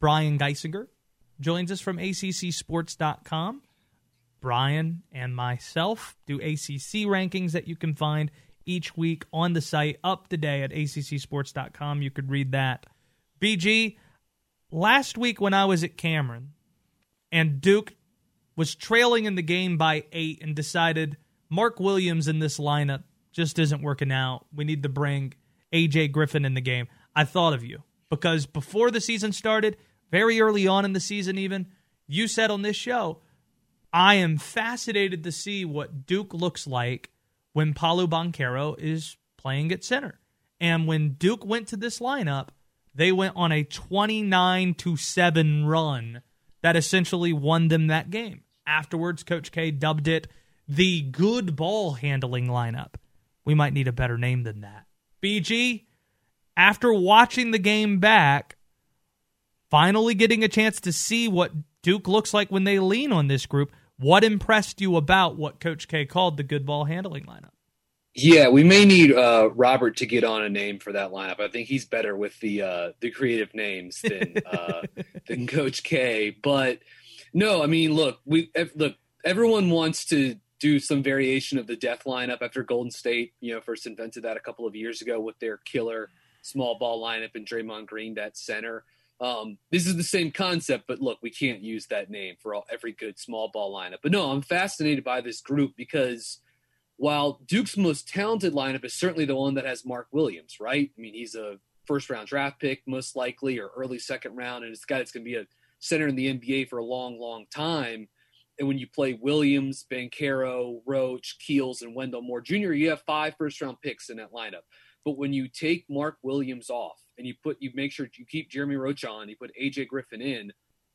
Brian Geisinger joins us from ACCSports.com. Brian and myself do ACC rankings that you can find each week on the site up today at ACCSports.com. You could read that. BG, last week when I was at Cameron and Duke was trailing in the game by eight and decided Mark Williams in this lineup just isn't working out. We need to bring AJ Griffin in the game. I thought of you because before the season started, very early on in the season, even, you said on this show, I am fascinated to see what Duke looks like when Paolo Banchero is playing at center. And when Duke went to this lineup, they went on a 29 to 7 run that essentially won them that game. Afterwards, Coach K dubbed it the good ball handling lineup. We might need a better name than that. BG, after watching the game back, finally getting a chance to see what Duke looks like when they lean on this group, what impressed you about what Coach K called the good ball handling lineup? Yeah, we may need uh, Robert to get on a name for that lineup. I think he's better with the uh, the creative names than uh, than Coach K. But no, I mean, look, we look. Everyone wants to do some variation of the death lineup after Golden State, you know, first invented that a couple of years ago with their killer small ball lineup and Draymond Green that center. Um, this is the same concept, but look, we can't use that name for all, every good small ball lineup. But no, I'm fascinated by this group because while Duke's most talented lineup is certainly the one that has Mark Williams, right? I mean, he's a first round draft pick, most likely, or early second round, and it's guy that's going to be a center in the NBA for a long, long time. And when you play Williams, Banchero, Roach, Keels, and Wendell Moore Jr., you have five first round picks in that lineup. But when you take Mark Williams off and you put you make sure you keep Jeremy Roach on, you put AJ Griffin in,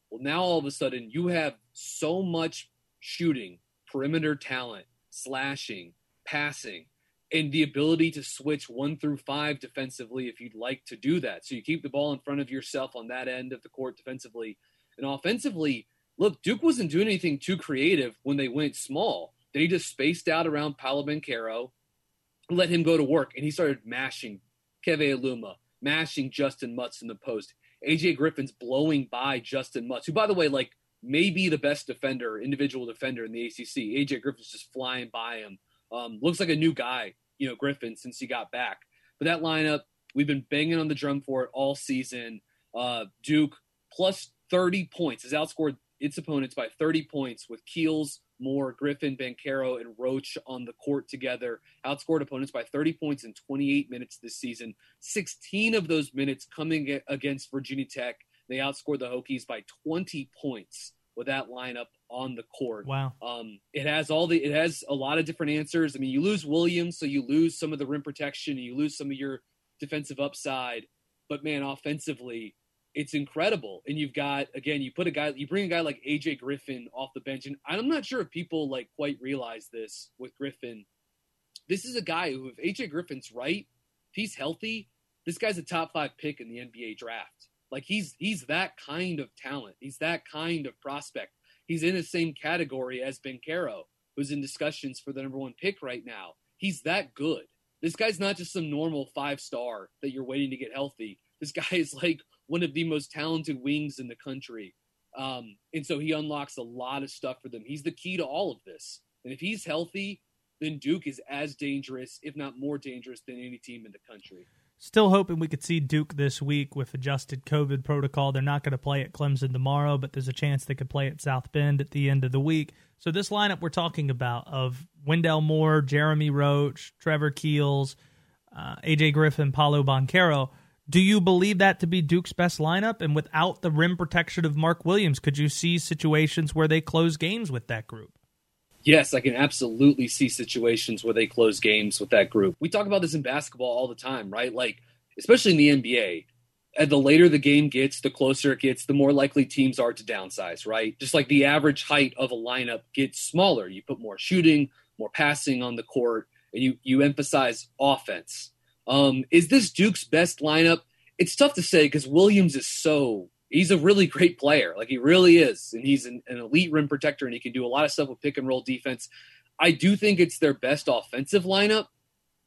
well now all of a sudden you have so much shooting, perimeter talent, slashing, passing, and the ability to switch one through five defensively if you'd like to do that. So you keep the ball in front of yourself on that end of the court defensively. And offensively, look, Duke wasn't doing anything too creative when they went small. They just spaced out around Paolo Banchero, let him go to work, and he started mashing Keve Aluma, mashing Justin Mutts in the post. AJ Griffin's blowing by Justin Mutts, who, by the way, like may be the best defender, individual defender in the ACC. AJ Griffin's just flying by him. Um, looks like a new guy, you know, Griffin since he got back. But that lineup, we've been banging on the drum for it all season. Uh, Duke plus 30 points has outscored its opponents by 30 points with Keels, Moore, Griffin, Banchero, and Roach on the court together. Outscored opponents by 30 points in 28 minutes this season. 16 of those minutes coming against Virginia Tech. They outscored the Hokies by 20 points with that lineup on the court. Wow. Um, it has all the it has a lot of different answers. I mean, you lose Williams, so you lose some of the rim protection, and you lose some of your defensive upside. But man, offensively, it's incredible. And you've got again, you put a guy, you bring a guy like AJ Griffin off the bench, and I'm not sure if people like quite realize this with Griffin. This is a guy who, if AJ Griffin's right, if he's healthy, this guy's a top five pick in the NBA draft. Like he's he's that kind of talent. He's that kind of prospect. He's in the same category as Banchero, who's in discussions for the number one pick right now. He's that good. This guy's not just some normal five star that you're waiting to get healthy. This guy is like one of the most talented wings in the country. Um, and so he unlocks a lot of stuff for them. He's the key to all of this. And if he's healthy, then Duke is as dangerous, if not more dangerous, than any team in the country. Still hoping we could see Duke this week with adjusted COVID protocol. They're not going to play at Clemson tomorrow, but there's a chance they could play at South Bend at the end of the week. So this lineup we're talking about of Wendell Moore, Jeremy Roach, Trevor Keels, uh, AJ Griffin, Paolo Banchero – do you believe that to be Duke's best lineup? And without the rim protection of Mark Williams, could you see situations where they close games with that group? Yes, I can absolutely see situations where they close games with that group. We talk about this in basketball all the time, right? Like, especially in the NBA. And the later the game gets, the closer it gets, the more likely teams are to downsize, right? Just like the average height of a lineup gets smaller. You put more shooting, more passing on the court, and you, you emphasize offense um, is this Duke's best lineup? It's tough to say because Williams is so he's a really great player. Like he really is. And he's an, an, elite rim protector and he can do a lot of stuff with pick and roll defense. I do think it's their best offensive lineup.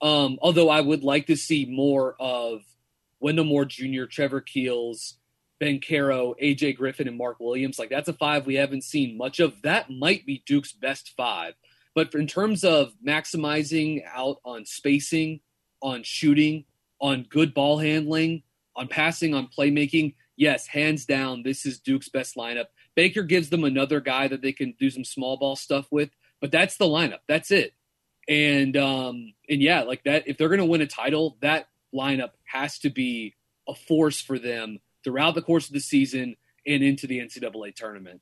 Um, although I would like to see more of Wendell Moore Jr., Trevor Keels, Banchero, AJ Griffin, and Mark Williams. Like that's a five we haven't seen much of. That might be Duke's best five. But in terms of maximizing out on spacing, on shooting, on good ball handling, on passing, on playmaking, yes, hands down, this is Duke's best lineup. Baker gives them another guy that they can do some small ball stuff with, but that's the lineup. That's it. And um and yeah, like that if they're going to win a title, that lineup has to be a force for them throughout the course of the season and into the NCAA tournament.